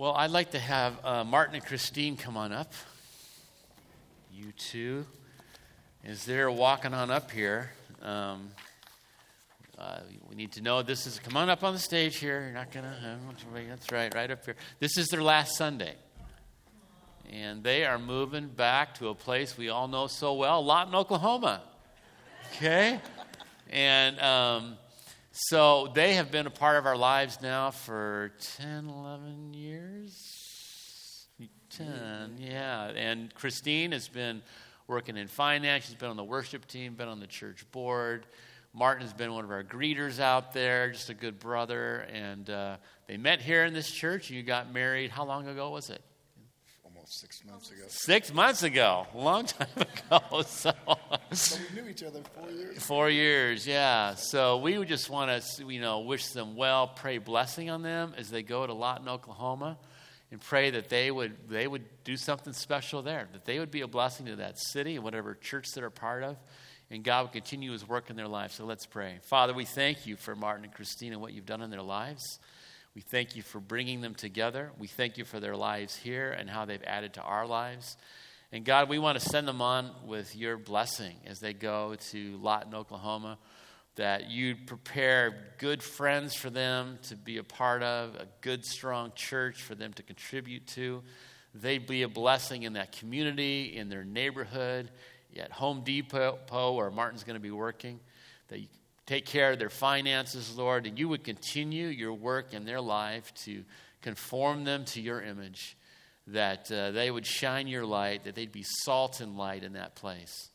Well, I'd like to have uh, Martin and Christine come on up. You two. As they're walking on up here, um, uh, we need to know this is, come on up on the stage here. You're not going to, that's right, right up here. This is their last Sunday. And they are moving back to a place we all know so well, Lawton Oklahoma. Okay? And um, so they have been a part of our lives now for 10, 11 years? 10, yeah. And Christine has been working in finance. She's been on the worship team, been on the church board. Martin has been one of our greeters out there, just a good brother. And uh, they met here in this church. You got married. How long ago was it? Six months ago. Six months ago, a long time ago. So, so we knew each other four years. Four years, yeah. So we just want to, you know, wish them well, pray blessing on them as they go to Lawton, Oklahoma, and pray that they would they would do something special there, that they would be a blessing to that city and whatever church they're a part of, and God would continue His work in their lives. So let's pray. Father, we thank you for Martin and Christina and what you've done in their lives. We thank you for bringing them together. We thank you for their lives here and how they've added to our lives. And God, we want to send them on with your blessing as they go to Lawton, Oklahoma, that you'd prepare good friends for them to be a part of, a good, strong church for them to contribute to. They'd be a blessing in that community, in their neighborhood, at Home Depot, where Martin's going to be working. That you take care of their finances, Lord, and you would continue your work in their life to conform them to your image, that uh, they would shine your light, that they'd be salt and light in that place.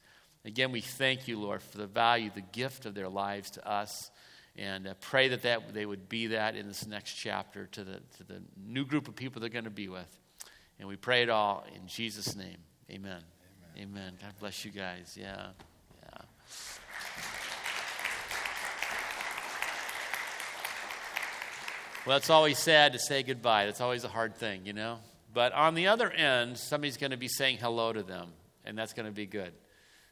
Again, we thank you, Lord, for the value, the gift of their lives to us, and uh, pray that, that they would be that in this next chapter to the, to the new group of people they're going to be with. And we pray it all in Jesus' name. Amen. Amen. Amen. God bless you guys. Yeah. Well, it's always sad to say goodbye. That's always a hard thing, you know? But on the other end, somebody's going to be saying hello to them, and that's going to be good.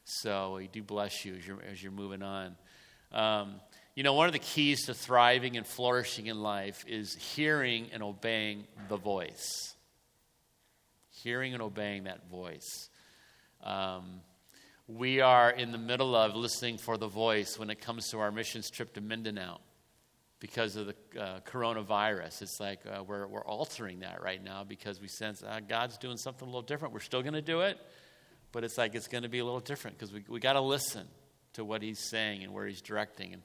So we do bless you as you're, as you're moving on. Um, you know, one of the keys to thriving and flourishing in life is hearing and obeying the voice. Hearing and obeying that voice. Um, we are in the middle of listening for the voice when it comes to our missions trip to Mindanao because of the uh, coronavirus. It's like uh, we're, we're altering that right now because we sense uh, God's doing something a little different. We're still going to do it, but it's like it's going to be a little different because we, we got to listen to what He's saying and where He's directing. And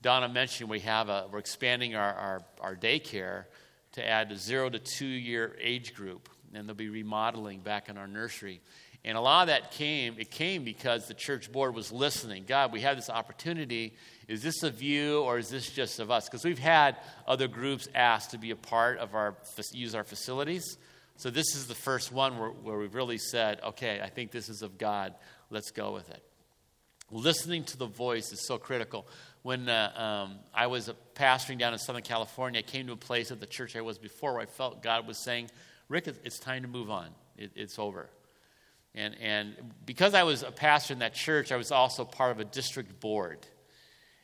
Donna mentioned we have a, we're expanding our, our, our daycare to add a zero to two year age group, and they'll be remodeling back in our nursery. And a lot of that came, it came because the church board was listening. God, we have this opportunity. Is this of you or is this just of us? Because we've had other groups ask to be a part of our, use our facilities. So this is the first one where, where we've really said, okay, I think this is of God. Let's go with it. Listening to the voice is so critical. When uh, um, I was pastoring down in Southern California, I came to a place at the church I was before where I felt God was saying, Rick, it's time to move on. It, it's over. And, and because I was a pastor in that church, I was also part of a district board.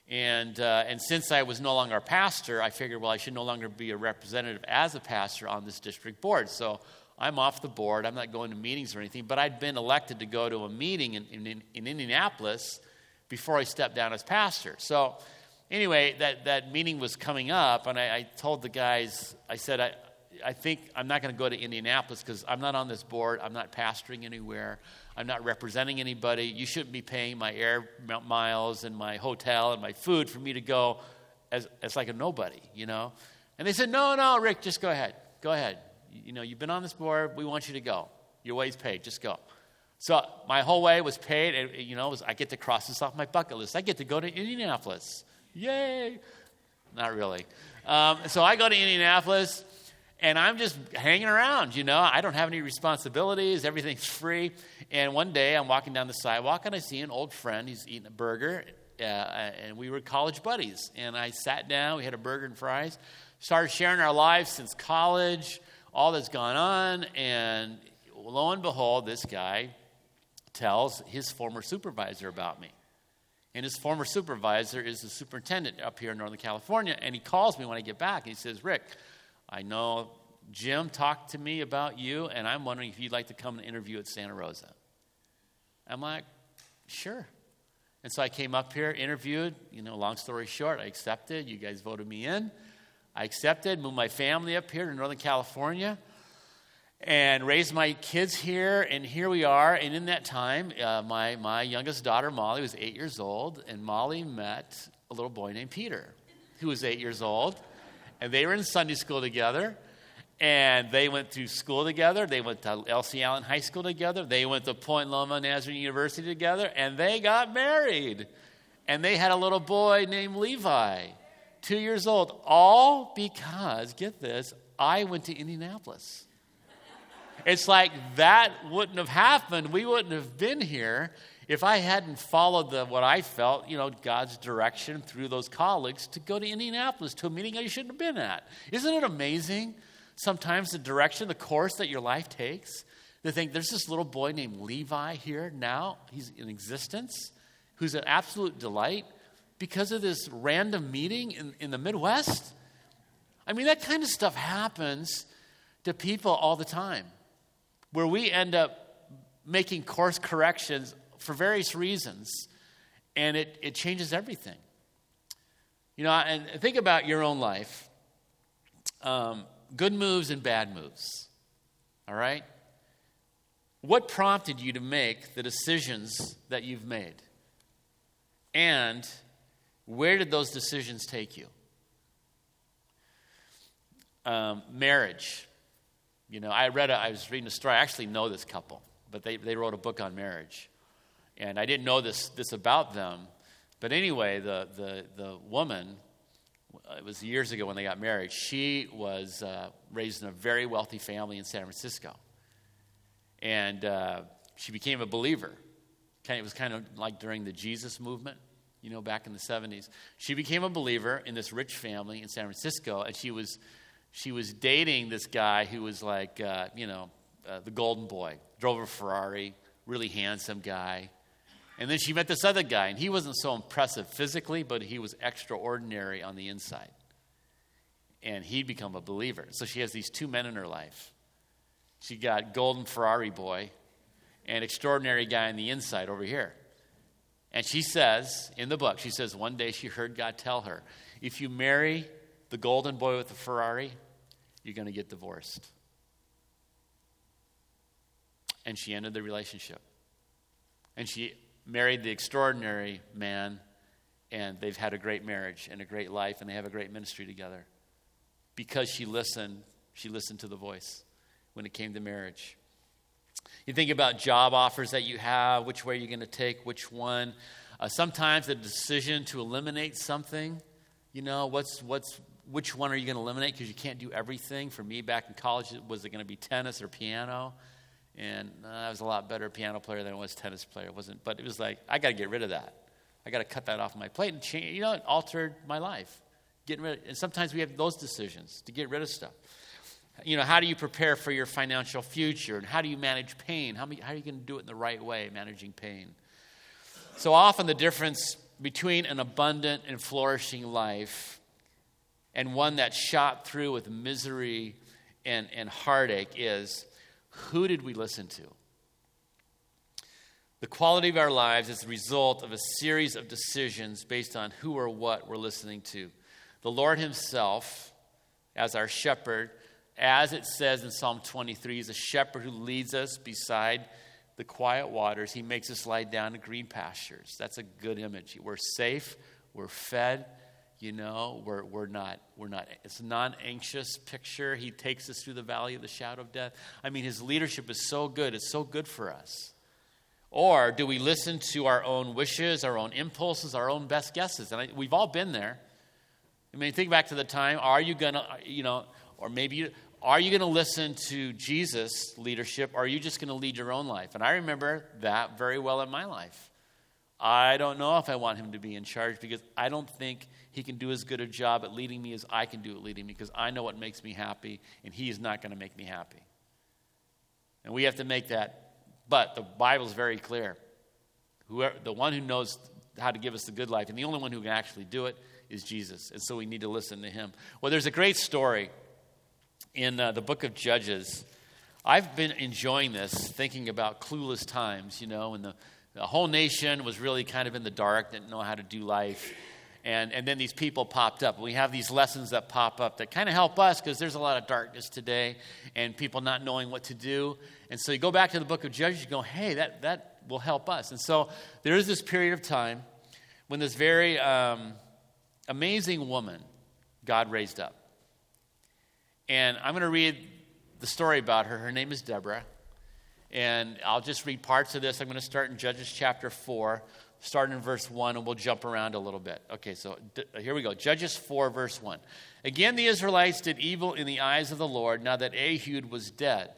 And, uh, and since I was no longer a pastor, I figured, well, I should no longer be a representative as a pastor on this district board. So I'm off the board. I'm not going to meetings or anything. But I'd been elected to go to a meeting in, in, in Indianapolis before I stepped down as pastor. So anyway, that, that meeting was coming up, and I, I told the guys, I said, I, I think I'm not going to go to Indianapolis because I'm not on this board. I'm not pastoring anywhere. I'm not representing anybody. You shouldn't be paying my air miles and my hotel and my food for me to go as, as like a nobody, you know? And they said, no, no, Rick, just go ahead. Go ahead. You know, you've been on this board. We want you to go. Your way's paid. Just go. So my whole way was paid. And, you know, was, I get to cross this off my bucket list. I get to go to Indianapolis. Yay. Not really. Um, so I go to Indianapolis and I'm just hanging around, you know. I don't have any responsibilities, everything's free. And one day I'm walking down the sidewalk and I see an old friend. He's eating a burger, uh, and we were college buddies. And I sat down, we had a burger and fries, started sharing our lives since college, all that's gone on. And lo and behold, this guy tells his former supervisor about me. And his former supervisor is the superintendent up here in Northern California. And he calls me when I get back and he says, Rick, I know Jim talked to me about you, and I'm wondering if you'd like to come and interview at Santa Rosa. I'm like, Sure. And so I came up here, interviewed. You know, long story short, I accepted. You guys voted me in. I accepted, moved my family up here to Northern California, and raised my kids here. And here we are. And in that time, uh, my, my youngest daughter, Molly, was eight years old. And Molly met a little boy named Peter, who was eight years old. And they were in Sunday school together. And they went through school together. They went to Elsie Allen High School together. They went to Point Loma Nazarene University together. And they got married. And they had a little boy named Levi, two years old. All because, get this, I went to Indianapolis. It's like that wouldn't have happened. We wouldn't have been here if I hadn't followed the, what I felt, you know, God's direction through those colleagues to go to Indianapolis to a meeting I shouldn't have been at. Isn't it amazing? sometimes the direction, the course that your life takes. To think there's this little boy named Levi here now, he's in existence, who's an absolute delight because of this random meeting in, in the Midwest. I mean, that kind of stuff happens to people all the time, where we end up making course corrections for various reasons, and it, it changes everything. You know, and think about your own life. Um, good moves and bad moves. All right? What prompted you to make the decisions that you've made? And where did those decisions take you? Um, marriage. You know, I read, a, I was reading a story. I actually know this couple, but they, they wrote a book on marriage. And I didn't know this, this about them. But anyway, the, the, the woman uh, it was years ago when they got married. She was uh, raised in a very wealthy family in San Francisco. And uh, she became a believer. It was kind of like during the Jesus movement, you know, back in the 70s. She became a believer in this rich family in San Francisco, and she was, she was dating this guy who was like, uh, you know, uh, the golden boy, drove a Ferrari, really handsome guy. And then she met this other guy, and he wasn't so impressive physically, but he was extraordinary on the inside. And he'd become a believer. So she has these two men in her life. She got golden Ferrari boy and extraordinary guy on the inside over here. And she says in the book, she says one day she heard God tell her, if you marry the golden boy with the Ferrari, you're going to get divorced. And she ended the relationship. And she married the extraordinary man, and they've had a great marriage and a great life, and they have a great ministry together. Because she listened, she listened to the voice when it came to marriage. You think about job offers that you have, which way are you're going to take, which one. Uh, sometimes the decision to eliminate something, you know, what's, what's, which one are you going to eliminate because you can't do everything. For me, back in college, was it going to be tennis or piano? And uh, I was a lot better piano player than I was tennis player. It wasn't, but it was like I got to get rid of that. I got to cut that off my plate and change. You know, it altered my life. Getting rid. Of, and sometimes we have those decisions to get rid of stuff. You know, how do you prepare for your financial future, and how do you manage pain? How, how are you going to do it in the right way, managing pain? So often, the difference between an abundant and flourishing life and one that's shot through with misery and, and heartache is who did we listen to? The quality of our lives is the result of a series of decisions based on who or what we're listening to. The Lord Himself, as our shepherd, as it says in Psalm 23, is a shepherd who leads us beside the quiet waters. He makes us lie down in green pastures. That's a good image. We're safe, we're fed, you know we're, we're not we're not it's a non-anxious picture. He takes us through the valley of the shadow of death. I mean his leadership is so good. It's so good for us. Or do we listen to our own wishes our own impulses our own best guesses? And I, we've all been there. I mean think back to the time are you gonna you know or maybe you, are you to listen to jesus leadership? Or are you just to lead your own life? And i remember that very well in my life I don't know if I want him to be in charge because I don't think he can do as good a job at leading me as I can do at leading me because I know what makes me happy and he is not going to make me happy. And we have to make that. But the Bible is very clear. Whoever, the one who knows how to give us the good life and the only one who can actually do it is Jesus. And so we need to listen to him. Well, there's a great story in uh, the book of Judges. I've been enjoying this, thinking about clueless times, you know, and the, the whole nation was really kind of in the dark, didn't know how to do life. And, and then these people popped up. We have these lessons that pop up that kind of help us because there's a lot of darkness today and people not knowing what to do. And so you go back to the book of Judges, you go, hey, that, that will help us. And so there is this period of time when this very um, amazing woman God raised up. And I'm going to read the story about her. Her name is Deborah. And I'll just read parts of this. I'm going to start in Judges chapter 4, starting in verse 1, and we'll jump around a little bit. Okay, so d- here we go. Judges 4, verse 1. Again, the Israelites did evil in the eyes of the Lord now that Ehud was dead.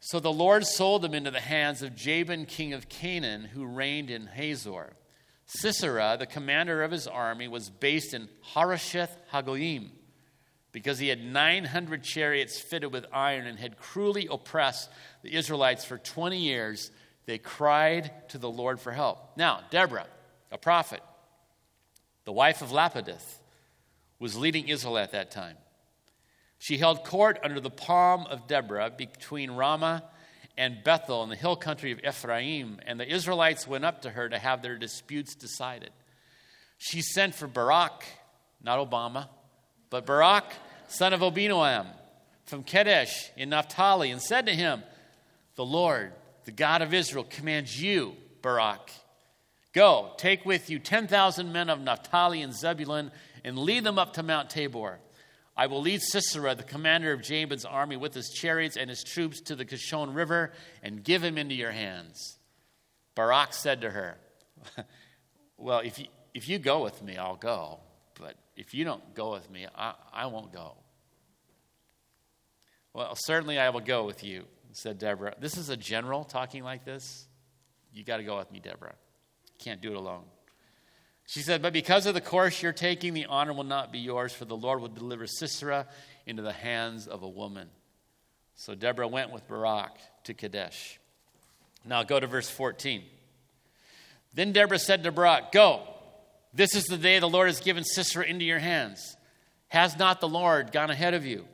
So the Lord sold them into the hands of Jabin, king of Canaan, who reigned in Hazor. Sisera, the commander of his army, was based in Harosheth Hagoyim because he had 900 chariots fitted with iron and had cruelly oppressed the Israelites for 20 years. They cried to the Lord for help. Now, Deborah, a prophet, the wife of Lapidoth, was leading Israel at that time. She held court under the palm of Deborah between Ramah and Bethel in the hill country of Ephraim, and the Israelites went up to her to have their disputes decided. She sent for Barak, not Obama, but Barak, son of Abinoam, from Kadesh in Naphtali, and said to him, The Lord, the God of Israel, commands you, Barak, go, take with you 10,000 men of Naphtali and Zebulun, and lead them up to Mount Tabor. I will lead Sisera, the commander of Jabin's army, with his chariots and his troops to the Kishon River and give him into your hands. Barak said to her, Well, if you, if you go with me, I'll go. If you don't go with me, I, I won't go. Well, certainly I will go with you, said Deborah. This is a general talking like this. You got to go with me, Deborah. Can't do it alone. She said, But because of the course you're taking, the honor will not be yours, for the Lord will deliver Sisera into the hands of a woman. So Deborah went with Barak to Kadesh. Now go to verse 14. Then Deborah said to Barak, Go, this is the day the Lord has given Sisera into your hands. Has not the Lord gone ahead of you?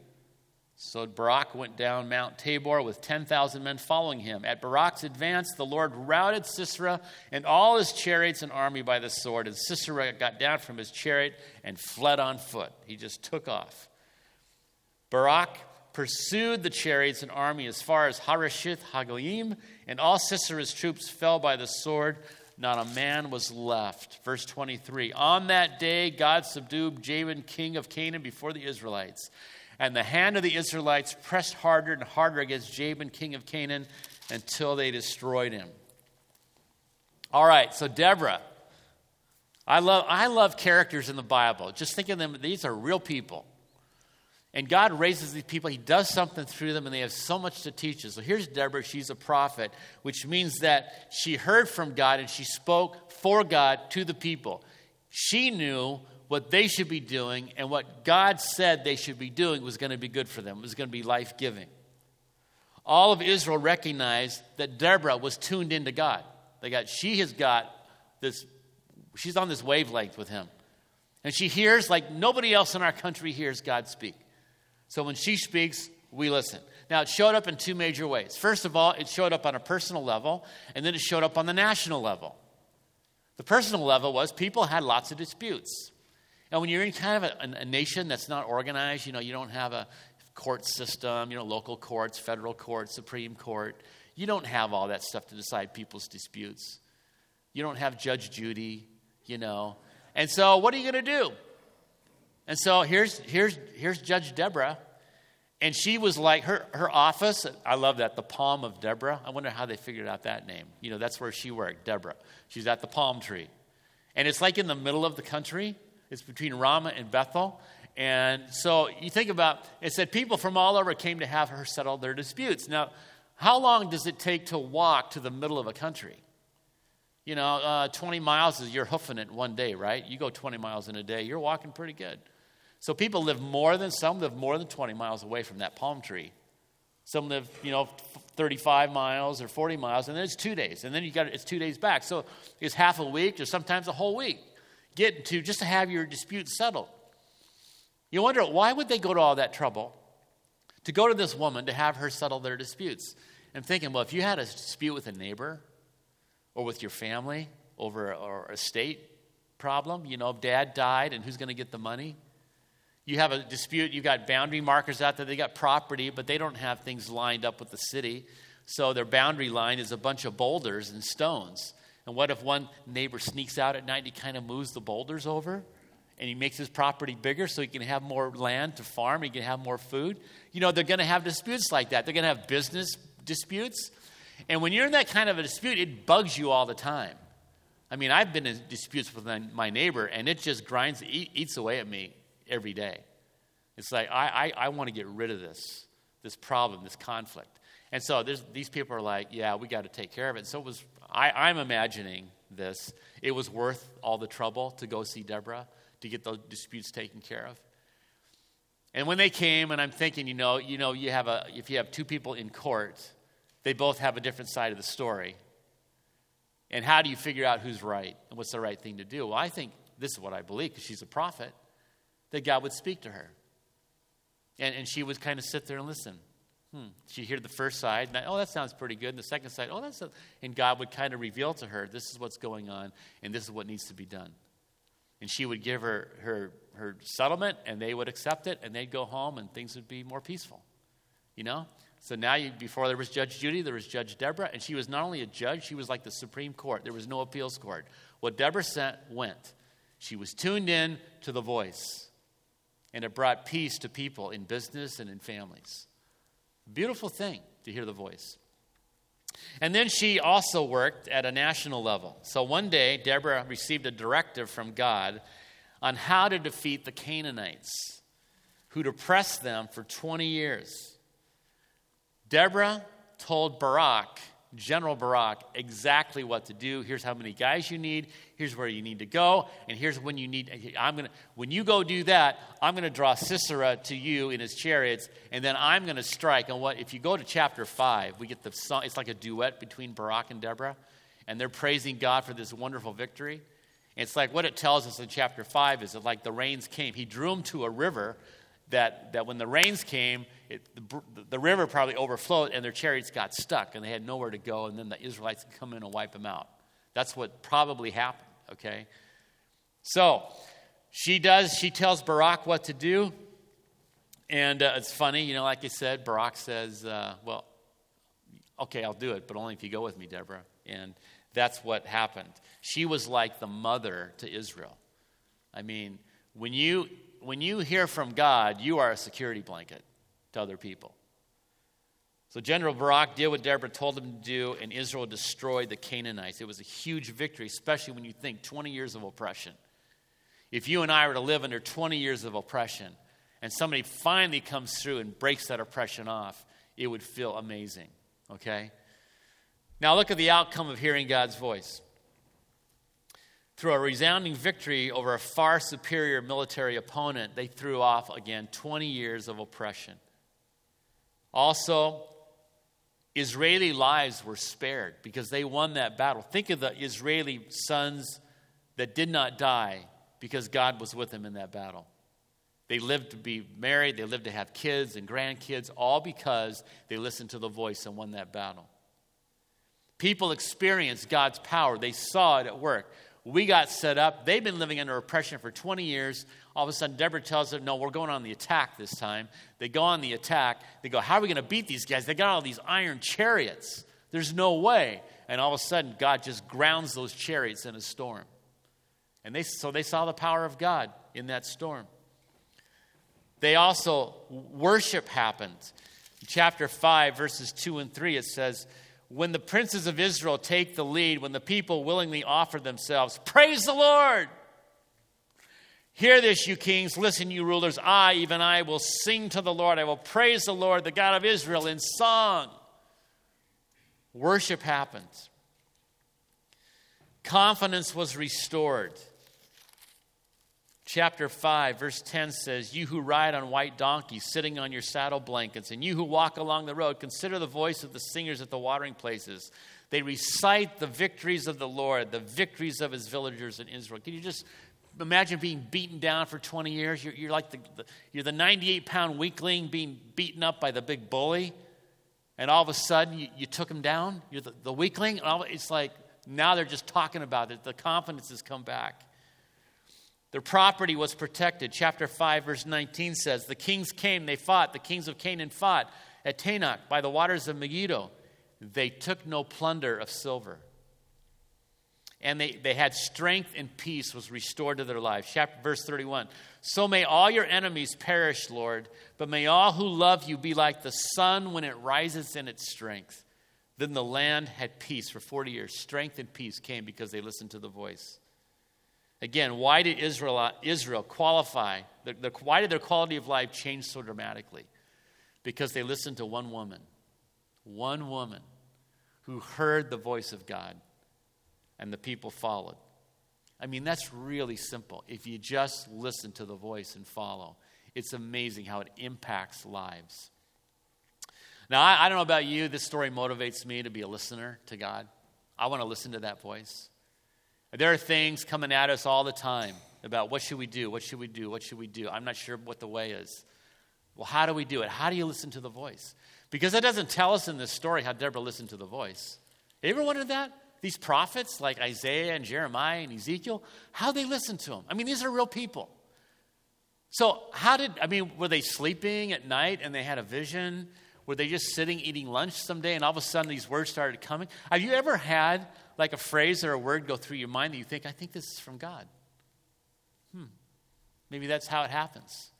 So Barak went down Mount Tabor with 10,000 men following him. At Barak's advance, the Lord routed Sisera and all his chariots and army by the sword. And Sisera got down from his chariot and fled on foot. He just took off. Barak pursued the chariots and army as far as Harosheth Hagoyim, and all Sisera's troops fell by the sword. Not a man was left. Verse 23 On that day, God subdued Jabin, king of Canaan, before the Israelites. And the hand of the Israelites pressed harder and harder against Jabin, king of Canaan, until they destroyed him. All right, so Deborah. I love, I love characters in the Bible. Just think of them, these are real people. And God raises these people, He does something through them, and they have so much to teach us. So here's Deborah, she's a prophet, which means that she heard from God and she spoke for God to the people. She knew what they should be doing and what God said they should be doing was going to be good for them. It was going to be life giving. All of Israel recognized that Deborah was tuned into God. They got, she has got this, she's on this wavelength with him. And she hears like nobody else in our country hears God speak. So when she speaks, we listen. Now, it showed up in two major ways. First of all, it showed up on a personal level, and then it showed up on the national level. The personal level was people had lots of disputes. And when you're in kind of a, a, nation that's not organized, you know, you don't have a court system, you know, local courts, federal court, Supreme Court. You don't have all that stuff to decide people's disputes. You don't have Judge Judy, you know. And so, what are you going to do? And so, here's, here's, here's Judge Deborah. And she was like, her, her office, I love that, the palm of Deborah. I wonder how they figured out that name. You know, that's where she worked, Deborah. She's at the palm tree. And it's like in the middle of the country. It's between Ramah and Bethel. And so you think about it said people from all over came to have her settle their disputes. Now, how long does it take to walk to the middle of a country? You know, uh, 20 miles is you're hoofing it one day, right? You go 20 miles in a day, you're walking pretty good. So people live more than, some live more than 20 miles away from that palm tree. Some live, you know, 35 miles or 40 miles, and then it's two days. And then you got it's two days back. So it's half a week or sometimes a whole week get to just to have your dispute settled. You wonder why would they go to all that trouble? to go to this woman to have her settle their disputes. And thinking, well, if you had a dispute with a neighbor or with your family over a, a estate problem, you know, dad died and who's going to get the money? You have a dispute, you've got boundary markers out there, they got property, but they don't have things lined up with the city. So their boundary line is a bunch of boulders and stones. And what if one neighbor sneaks out at night and he kind of moves the boulders over? and he makes his property bigger so he can have more land to farm, he can have more food. You know, they're going to have disputes like that. They're going to have business disputes. And when you're in that kind of a dispute, it bugs you all the time. I mean, I've been in disputes with my neighbor, and it just grinds, eats away at me every day. It's like, I, I, I want to get rid of this, this problem, this conflict. And so these people are like, yeah, we got to take care of it. So it was, I, I'm imagining this. It was worth all the trouble to go see Deborah to get those disputes taken care of. And when they came, and I'm thinking, you know, you know, you have a if you have two people in court, they both have a different side of the story. And how do you figure out who's right and what's the right thing to do? Well, I think this is what I believe because she's a prophet, that God would speak to her. And, and she would kind of sit there and listen. Hmm. She'd hear the first side, and, oh, that sounds pretty good. And the second side, oh, that's, and God would kind of reveal to her, this is what's going on, and this is what needs to be done. And she would give her, her, her settlement, and they would accept it, and they'd go home, and things would be more peaceful. You know? So now, you, before there was Judge Judy, there was Judge Deborah, and she was not only a judge, she was like the Supreme Court. There was no appeals court. What Deborah sent went. She was tuned in to the voice, and it brought peace to people in business and in families. Beautiful thing to hear the voice. And then she also worked at a national level. So one day, Deborah received a directive from God on how to defeat the Canaanites who'd oppressed them for 20 years. Deborah told Barak General Barak exactly what to do. Here's how many guys you need. Here's where you need to go. And here's when you need. I'm gonna. When you go do that, I'm going to draw Sisera to you in his chariots, and then I'm going to strike. And what? If you go to chapter five, we get the song. It's like a duet between Barak and Deborah, and they're praising God for this wonderful victory. It's like what it tells us in chapter five is that like the rains came. He drew them to a river that, that when the rains came, it, the, the, river probably overflowed and their chariots got stuck and they had nowhere to go, and then the Israelites could come in and wipe them out. That's what probably happened, okay? So she does, she tells Barak what to do. And uh, it's funny, you know, like I said, Barak says, uh, Well, okay, I'll do it, but only if you go with me, Deborah. And that's what happened. She was like the mother to Israel. I mean, when you when you hear from God, you are a security blanket to other people. So General Barak did what Deborah told him to do, and Israel destroyed the Canaanites. It was a huge victory, especially when you think 20 years of oppression. If you and I were to live under 20 years of oppression, and somebody finally comes through and breaks that oppression off, it would feel amazing. Okay? Now look at the outcome of hearing God's voice through a resounding victory over a far superior military opponent, they threw off again 20 years of oppression. Also, Israeli lives were spared because they won that battle. Think of the Israeli sons that did not die because God was with them in that battle. They lived to be married, they lived to have kids and grandkids, all because they listened to the voice and won that battle. People experienced God's power, they saw it at work. We got set up. They've been living under oppression for 20 years. All of a sudden, Deborah tells them, No, we're going on the attack this time. They go on the attack. They go, How are we going to beat these guys? They got all these iron chariots. There's no way. And all of a sudden, God just grounds those chariots in a storm. And they, so they saw the power of God in that storm. They also, worship happened. Chapter 5, verses 2 and 3, it says, when the princes of Israel take the lead, when the people willingly offer themselves, praise the Lord. Hear this, you kings. Listen, you rulers. I, even I, will sing to the Lord. I will praise the Lord, the God of Israel, in song. Worship happens. Confidence was restored. Chapter 5, verse 10 says, You who ride on white donkeys, sitting on your saddle blankets, and you who walk along the road, consider the voice of the singers at the watering places. They recite the victories of the Lord, the victories of his villagers in Israel. Can you just imagine being beaten down for 20 years? You're, you're like the, the, you're the 98 pound weakling being beaten up by the big bully, and all of a sudden you, you took him down. You're the, the weakling. it's like now they're just talking about it. The confidence has come back. Their property was protected. Chapter 5, verse 19 says, The kings came, they fought. The kings of Canaan fought at Taanach by the waters of Megiddo. They took no plunder of silver. And they, they had strength and peace was restored to their lives. Chapter, verse 31. So may all your enemies perish, Lord, but may all who love you be like the sun when it rises in its strength. Then the land had peace for 40 years. Strength and peace came because they listened to the voice. Again, why did Israel, uh, Israel qualify? The, the, why did their quality of life change so dramatically? Because they listened to one woman, one woman who heard the voice of God, and the people followed. I mean, that's really simple. If you just listen to the voice and follow, it's amazing how it impacts lives. Now, I, I don't know about you, this story motivates me to be a listener to God. I want to listen to that voice. There are things coming at us all the time about what should we do? What should we do? What should we do? I'm not sure what the way is. Well, how do we do it? How do you listen to the voice? Because it doesn't tell us in this story how Deborah listened to the voice. You ever wondered that? These prophets like Isaiah and Jeremiah and Ezekiel, how they listened to them. I mean, these are real people. So, how did, I mean, were they sleeping at night and they had a vision? Were they just sitting eating lunch someday and all of a sudden these words started coming? Have you ever had like a phrase or a word go through your mind that you think, I think this is from God? Hmm. Maybe that's how it happens.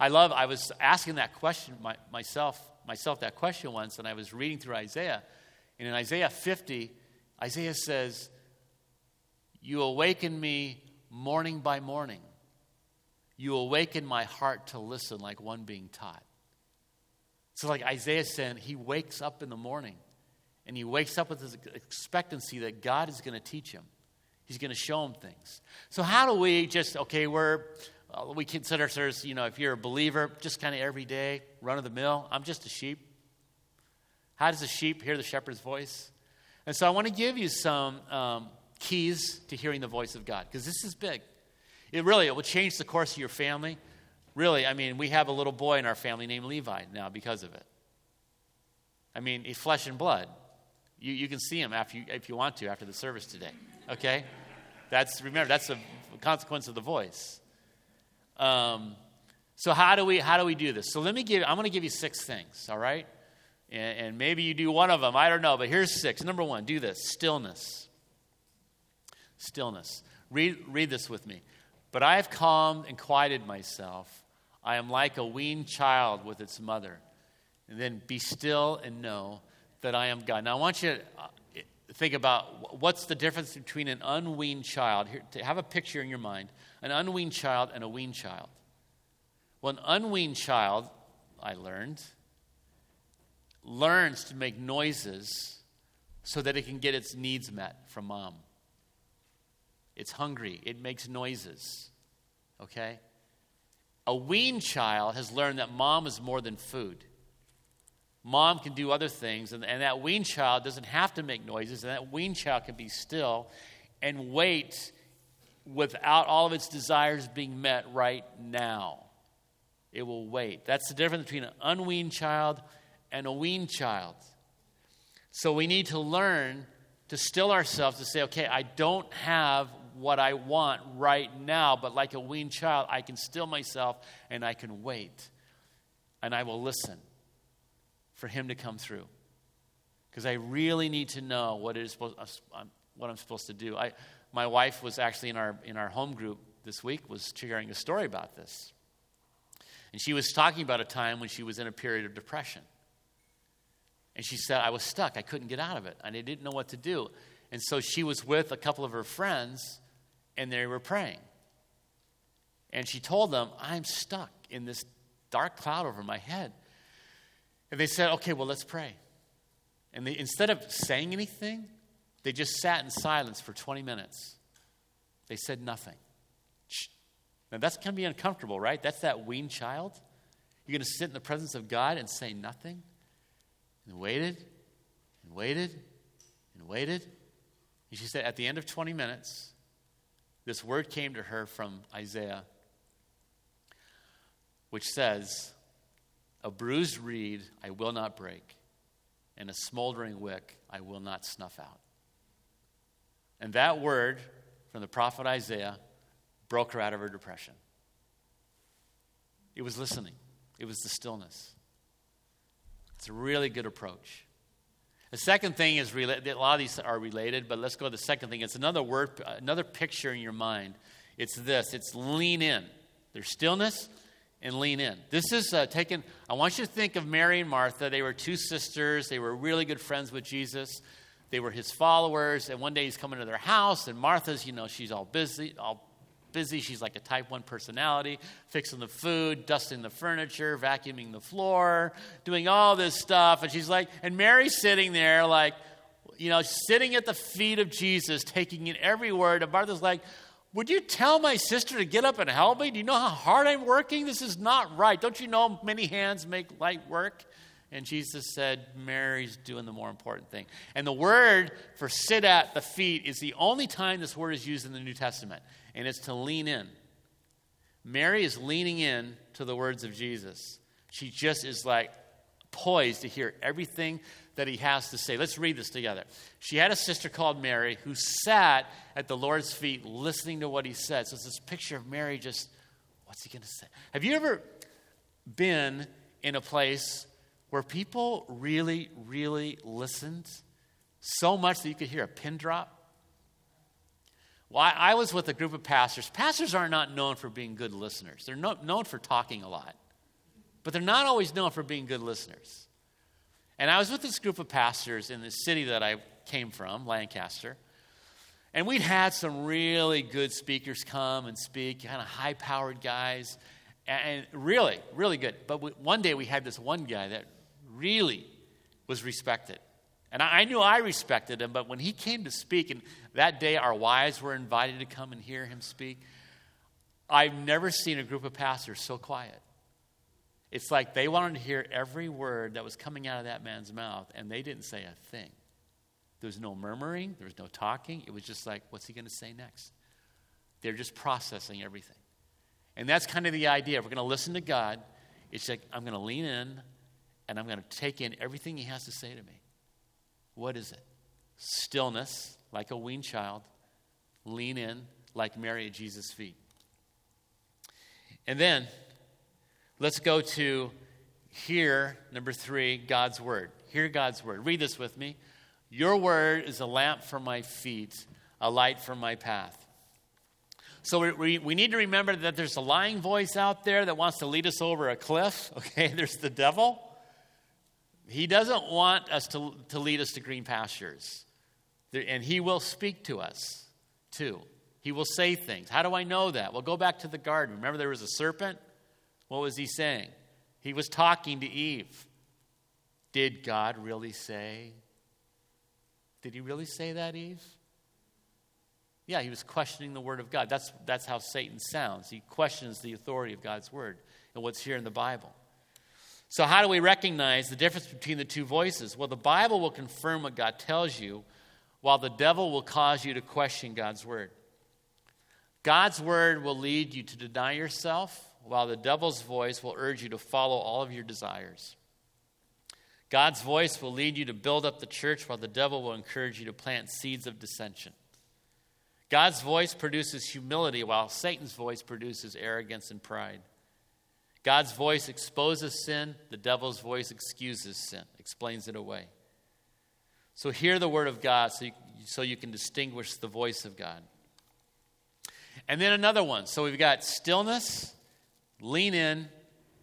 I love, I was asking that question my, myself, myself that question once, and I was reading through Isaiah. And in Isaiah 50, Isaiah says, You awaken me morning by morning. You awaken my heart to listen like one being taught. So, like Isaiah said, he wakes up in the morning and he wakes up with this expectancy that God is going to teach him. He's going to show him things. So, how do we just, okay, we're, uh, we consider ourselves, you know, if you're a believer, just kind of every day, run of the mill, I'm just a sheep. How does a sheep hear the shepherd's voice? And so, I want to give you some um, keys to hearing the voice of God because this is big. It really it will change the course of your family. Really, I mean, we have a little boy in our family named Levi now because of it. I mean, he's flesh and blood. You, you can see him after you, if you want to after the service today. Okay? That's, remember, that's a consequence of the voice. Um, so how do we how do we do this? So let me give I'm going to give you six things, all right? And, and, maybe you do one of them. I don't know, but here's six. Number one, do this: stillness. Stillness. Read read this with me. But I have calmed and quieted myself I am like a weaned child with its mother. And then be still and know that I am God. Now, I want you to uh, think about what's the difference between an unweaned child. Here, to have a picture in your mind an unweaned child and a weaned child. Well, an unweaned child, I learned, learns to make noises so that it can get its needs met from mom. It's hungry, it makes noises. Okay? A weaned child has learned that mom is more than food. Mom can do other things, and, and that weaned child doesn't have to make noises, and that weaned child can be still and wait without all of its desires being met right now. It will wait. That's the difference between an unweaned child and a weaned child. So we need to learn to still ourselves to say, okay, I don't have what I want right now, but like a weaned child, I can still myself and I can wait. And I will listen for Him to come through. Because I really need to know what, it is supposed, what I'm supposed to do. I, my wife was actually in our, in our home group this week, was sharing a story about this. And she was talking about a time when she was in a period of depression. And she said, I was stuck. I couldn't get out of it. And I didn't know what to do. And so she was with a couple of her friends and they were praying. And she told them, I'm stuck in this dark cloud over my head. And they said, Okay, well, let's pray. And they, instead of saying anything, they just sat in silence for 20 minutes. They said nothing. Now, that's going to be uncomfortable, right? That's that weaned child. You're going to sit in the presence of God and say nothing? And waited, and waited, and waited. And she said, at the end of 20 minutes, this word came to her from Isaiah, which says, A bruised reed I will not break, and a smoldering wick I will not snuff out. And that word from the prophet Isaiah broke her out of her depression. It was listening, it was the stillness. It's a really good approach. The second thing is related a lot of these are related, but let's go to the second thing. It's another word, another picture in your mind. It's this. It's lean in. There's stillness and lean in. This is uh, taken. I want you to think of Mary and Martha. They were two sisters. They were really good friends with Jesus. They were his followers. And one day he's coming to their house, and Martha's, you know, she's all busy, all busy. She's like a type 1 personality, fixing the food, dusting the furniture, vacuuming the floor, doing all this stuff. And she's like, and Mary's sitting there, like, you know, sitting at the feet of Jesus, taking in every word. And Martha's like, would you tell my sister to get up and help me? Do you know how hard I'm working? This is not right. Don't you know many hands make light work? And Jesus said, Mary's doing the more important thing. And the word for sit at the feet is the only time this word is used in the New Testament and it's to lean in. Mary is leaning in to the words of Jesus. She just is like poised to hear everything that he has to say. Let's read this together. She had a sister called Mary who sat at the Lord's feet listening to what he said. So it's this picture of Mary just, what's he going to say? Have you ever been in a place where people really, really listened so much that you could hear a pin drop? Well, I, I, was with a group of pastors. Pastors are not known for being good listeners, they're no, known for talking a lot, but they're not always known for being good listeners. And I was with this group of pastors in the city that I came from, Lancaster. And we'd had some really good speakers come and speak, kind of high powered guys, and really, really good. But one day we had this one guy that really was respected. And I, knew I respected him, but when he came to speak, and that day our wives were invited to come and hear him speak, I've never seen a group of pastors so quiet. It's like they wanted to hear every word that was coming out of that man's mouth, and they didn't say a thing. There was no murmuring, there was no talking. It was just like, what's he going to say next? They're just processing everything. And that's kind of the idea. If we're going to listen to God, it's like, I'm going to lean in and I'm going to take in everything he has to say to me. What is it? Stillness, like a weaned child. Lean in, like Mary at Jesus' feet. And then, let's go to hear, number three, God's word. Hear God's word. Read this with me. Your word is a lamp for my feet, a light for my path. So we, we, we, need to remember that there's a lying voice out there that wants to lead us over a cliff. Okay, there's the devil. He doesn't want us to, to lead us to green pastures. And He will speak to us too. He will say things. How do I know that? Well, go back to the garden. Remember, there was a serpent? What was he saying? He was talking to Eve. Did God really say? Did he really say that, Eve? Yeah, he was questioning the word of God. That's, that's how Satan sounds. He questions the authority of God's word and what's here in the Bible. So, how do we recognize the difference between the two voices? Well, the Bible will confirm what God tells you, while the devil will cause you to question God's word. God's word will lead you to deny yourself, while the devil's voice will urge you to follow all of your desires. God's voice will lead you to build up the church, while the devil will encourage you to plant seeds of dissension. God's voice produces humility, while Satan's voice produces arrogance and pride. God's voice exposes sin, the devil's voice excuses sin, explains it away. So hear the word of God so you, so you can distinguish the voice of God. And then another one. So we've got stillness, lean in,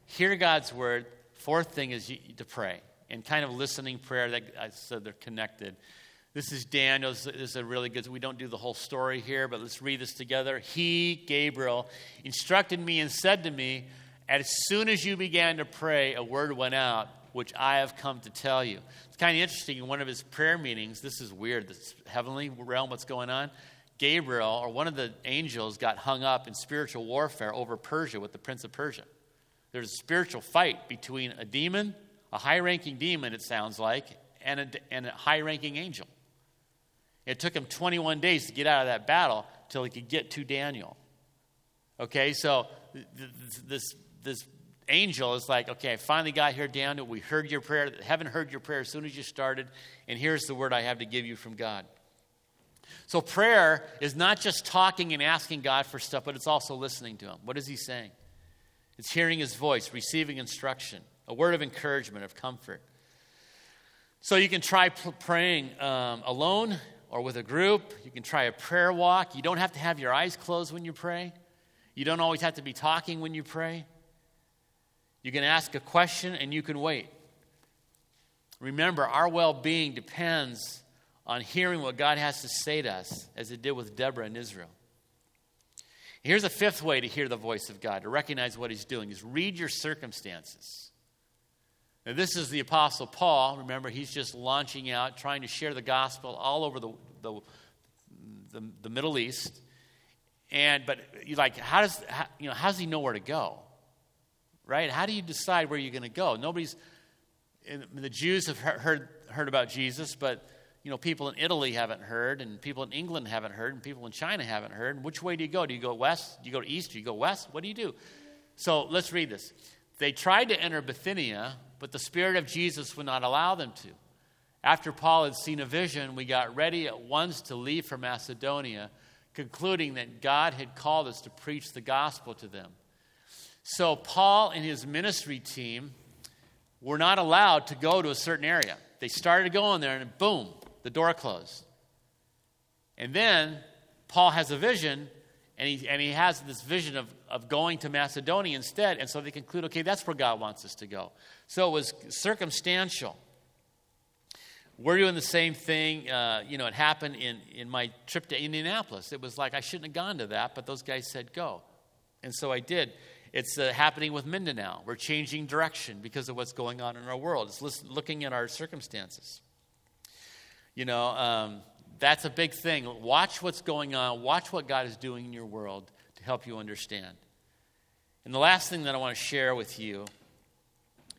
hear God's word. Fourth thing is to pray and kind of listening prayer that I said they're connected. This is Daniel. This is a really good. We don't do the whole story here, but let's read this together. He, Gabriel, instructed me and said to me, as soon as you began to pray, a word went out, which I have come to tell you. It's kind of interesting. In one of his prayer meetings, this is weird, this heavenly realm, what's going on? Gabriel, or one of the angels, got hung up in spiritual warfare over Persia with the prince of Persia. There's a spiritual fight between a demon, a high ranking demon, it sounds like, and a, and a high ranking angel. It took him 21 days to get out of that battle till he could get to Daniel. Okay, so this, this angel is like, okay, I finally got here, Daniel. We heard your prayer. Heaven heard your prayer as soon as you started, and here's the word I have to give you from God. So prayer is not just talking and asking God for stuff, but it's also listening to Him. What is He saying? It's hearing His voice, receiving instruction, a word of encouragement, of comfort. So you can try praying um, alone or with a group. You can try a prayer walk. You don't have to have your eyes closed when you pray. You don't always have to be talking when you pray. You can ask a question and you can wait. Remember, our well being depends on hearing what God has to say to us, as it did with Deborah and Israel. Here's a fifth way to hear the voice of God, to recognize what He's doing, is read your circumstances. Now, this is the Apostle Paul. Remember, he's just launching out, trying to share the gospel all over the, the, the, the Middle East. And, but like, how does, how, you know, how does he know where to go? Right? How do you decide where you're going to go? Nobody's, the Jews have heard, heard about Jesus, but you know, people in Italy haven't heard, and people in England haven't heard, and people in China haven't heard. Which way do you go? Do you go west? Do you go east? Do you go west? What do you do? So let's read this. They tried to enter Bithynia, but the Spirit of Jesus would not allow them to. After Paul had seen a vision, we got ready at once to leave for Macedonia, concluding that God had called us to preach the gospel to them. So Paul and his ministry team were not allowed to go to a certain area. They started going there, and boom, the door closed. And then Paul has a vision, and he, and he has this vision of, of going to Macedonia instead. And so they conclude, okay, that's where God wants us to go. So it was circumstantial. We're doing the same thing. Uh, you know, it happened in, in my trip to Indianapolis. It was like I shouldn't have gone to that, but those guys said go. And so I did. It's uh, happening with Mindanao. We're changing direction because of what's going on in our world. It's looking at our circumstances. You know, um, that's a big thing. Watch what's going on, watch what God is doing in your world to help you understand. And the last thing that I want to share with you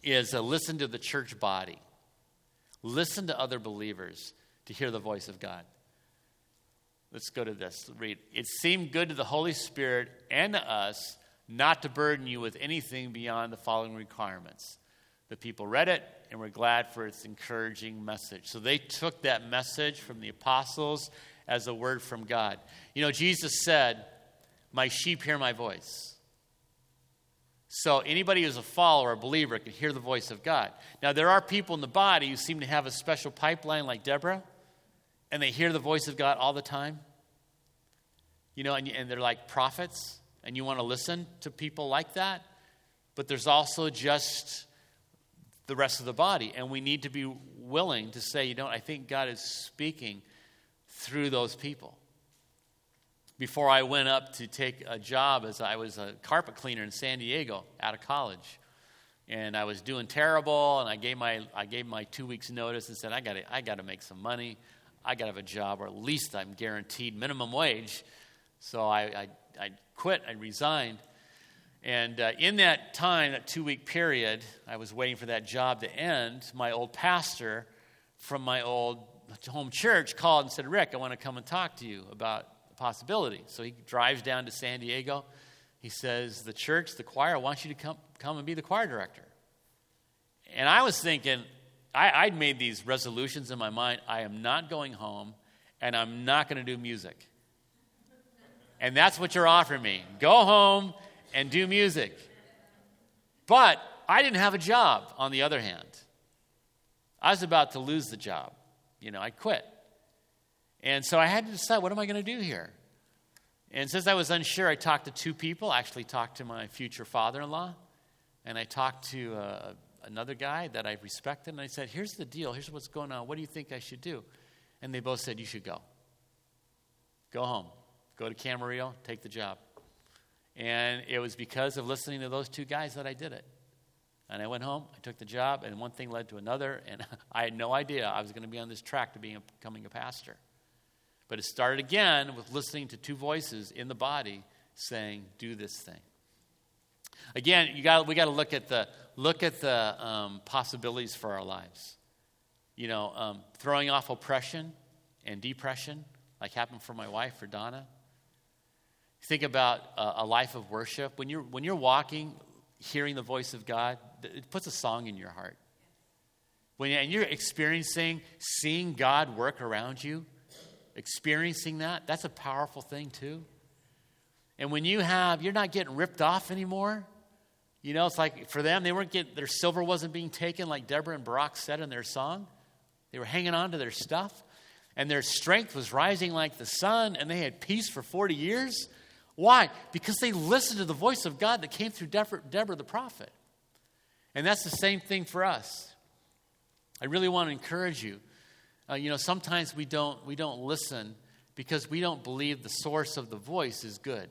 is uh, listen to the church body, listen to other believers to hear the voice of God. Let's go to this. Read. It seemed good to the Holy Spirit and to us not to burden you with anything beyond the following requirements. The people read it, and we're glad for its encouraging message. So they took that message from the apostles as a word from God. You know, Jesus said, My sheep hear my voice. So anybody who's a follower, a believer, can hear the voice of God. Now, there are people in the body who seem to have a special pipeline like Deborah, and they hear the voice of God all the time. You know, and, and they're like prophets, and you want to listen to people like that. But there's also just the rest of the body. And we need to be willing to say, you know, I think God is speaking through those people. Before I went up to take a job as I was a carpet cleaner in San Diego out of college. And I was doing terrible, and I gave my, I gave my two weeks' notice and said, I got I gotta make some money. I got to have a job, or at least I'm guaranteed minimum wage. So I, I, I quit, I resigned. And uh, in that time, that two week period, I was waiting for that job to end. My old pastor from my old home church called and said, Rick, I want to come and talk to you about a possibility. So he drives down to San Diego. He says, The church, the choir, wants you to come, come and be the choir director. And I was thinking, I, I'd made these resolutions in my mind I am not going home and I'm not going to do music. And that's what you're offering me. Go home and do music. But I didn't have a job, on the other hand. I was about to lose the job. You know, I quit. And so I had to decide what am I going to do here? And since I was unsure, I talked to two people. I actually talked to my future father in law, and I talked to uh, another guy that I respected. And I said, Here's the deal. Here's what's going on. What do you think I should do? And they both said, You should go. Go home. Go to Camarillo, take the job. And it was because of listening to those two guys that I did it. And I went home, I took the job, and one thing led to another, and I had no idea I was going to be on this track to being becoming a pastor. But it started again with listening to two voices in the body saying, "Do this thing." Again, you got we got to look at the look at the um, possibilities for our lives. You know, um, throwing off oppression and depression, like happened for my wife, for Donna. Think about a, life of worship. When you're, when you're walking, hearing the voice of God, it puts a song in your heart. When, and you're experiencing, seeing God work around you, experiencing that, that's a powerful thing too. And when you have, you're not getting ripped off anymore. You know, it's like for them, they weren't getting, their silver wasn't being taken like Deborah and Barak said in their song. They were hanging on to their stuff, and their strength was rising like the sun, and they had peace for 40 years. Why? Because they listened to the voice of God that came through Deborah, the prophet. And that's the same thing for us. I really want to encourage you. Uh, you know, sometimes we don't, we don't listen because we don't believe the source of the voice is good.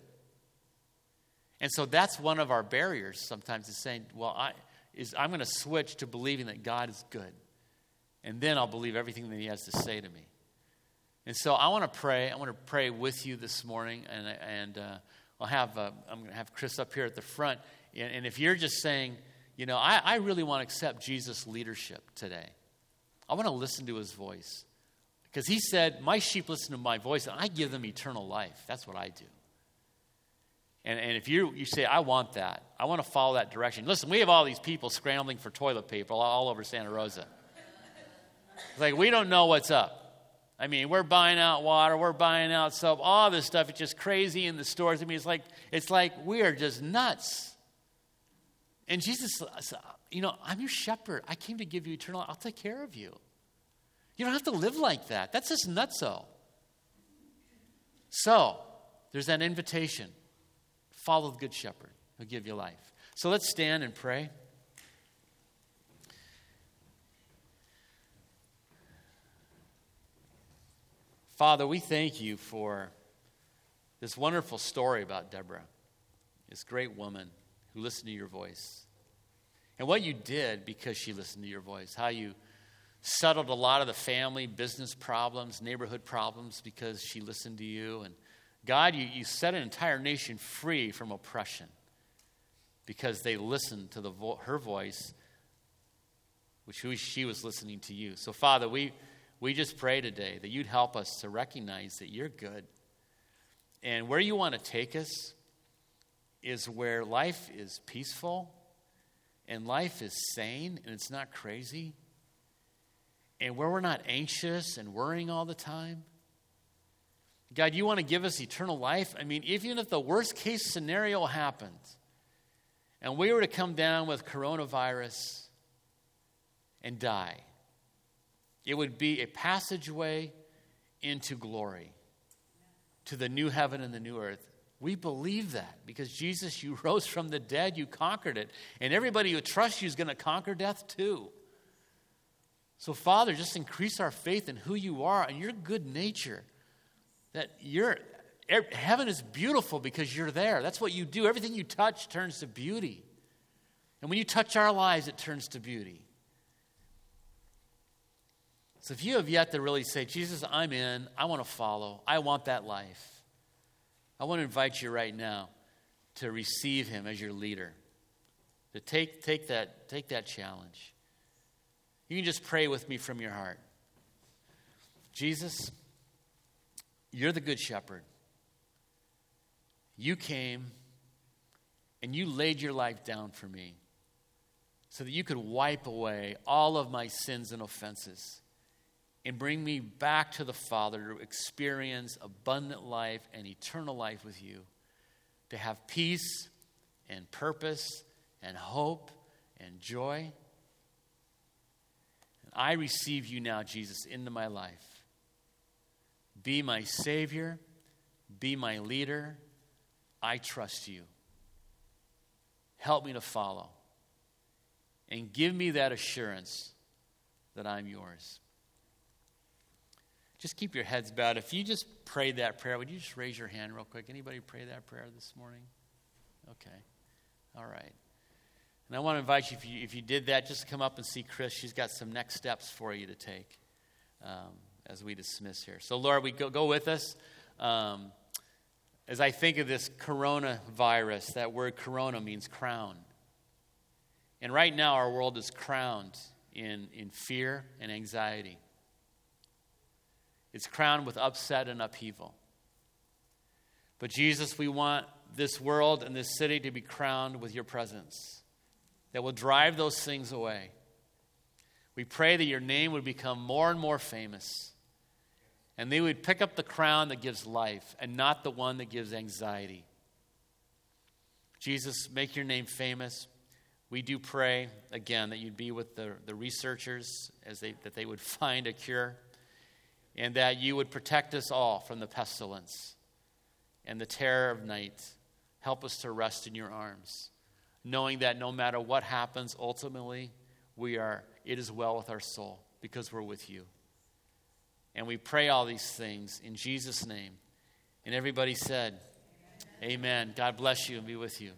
And so that's one of our barriers sometimes is saying, well, I, is, I'm going to switch to believing that God is good. And then I'll believe everything that He has to say to me. And so I want to pray. I want to pray with you this morning. And, and uh, I'll have, uh, I'm going to have Chris up here at the front. And, and if you're just saying, you know, I, I really want to accept Jesus' leadership today, I want to listen to His voice. Because He said, My sheep listen to my voice, and I give them eternal life. That's what I do. And, and if you, you say, I want that, I want to follow that direction. Listen, we have all these people scrambling for toilet paper all, over Santa Rosa. It's like, we don't know what's up. I mean, we're buying out water, we're buying out soap, all this stuff. It's just crazy in the stores. I mean, it's like, it's like we are just nuts. And Jesus, you know, I'm your shepherd. I came to give you eternal life. I'll take care of you. You don't have to live like that. That's just nutso. So, there's that invitation. Follow the Good Shepherd who'll give you life. So let's stand and pray. Father, we thank you for this wonderful story about Deborah, this great woman who listened to your voice. And what you did because she listened to your voice, how you settled a lot of the family, business problems, neighborhood problems because she listened to you. And God, you, you set an entire nation free from oppression because they listened to the vo- her voice, which she was listening to you. So, Father, we, we just pray today that you'd help us to recognize that you're good. And where you want to take us is where life is peaceful and life is sane and it's not crazy, and where we're not anxious and worrying all the time God, you want to give us eternal life? I mean, even if the worst case scenario happens and we were to come down with coronavirus and die, it would be a passageway into glory, to the new heaven and the new earth. We believe that because Jesus, you rose from the dead, you conquered it. And everybody who trusts you is going to conquer death too. So, Father, just increase our faith in who you are and your good nature that you're heaven is beautiful because you're there. That's what you do. Everything you touch turns to beauty. And when you touch our lives, it turns to beauty. So if you have yet to really say, Jesus, I'm in, I want to follow, I want that life, I want to invite you right now to receive him as your leader. To take, take, that, take that challenge. You can just pray with me from your heart. Jesus, you're the good shepherd. You came and you laid your life down for me so that you could wipe away all of my sins and offenses and bring me back to the Father to experience abundant life and eternal life with you, to have peace and purpose and hope and joy. And I receive you now, Jesus, into my life. Be my Savior, be my leader. I trust you. Help me to follow. And give me that assurance that I'm yours. Just keep your heads bowed. If you just prayed that prayer, would you just raise your hand real quick? Anybody pray that prayer this morning? Okay. All right. And I want to invite you if, you, if you did that, just come up and see Chris. She's got some next steps for you to take. Um, as we dismiss here. So, Lord, we go, go with us. Um, as I think of this coronavirus, that word corona means crown. And right now, our world is crowned in, in fear and anxiety. It's crowned with upset and upheaval. But Jesus, we want this world and this city to be crowned with your presence that will drive those things away. We pray that your name would become more and more famous and they would pick up the crown that gives life and not the one that gives anxiety. Jesus, make your name famous. We do pray, again, that you'd be with the, the researchers as they, that they would find a cure and that you would protect us all from the pestilence and the terror of night. Help us to rest in your arms, knowing that no matter what happens, ultimately, we are, it is well with our soul because we're with you. And we pray all these things in Jesus' name. And everybody said, Amen. Amen. God bless you and be with you.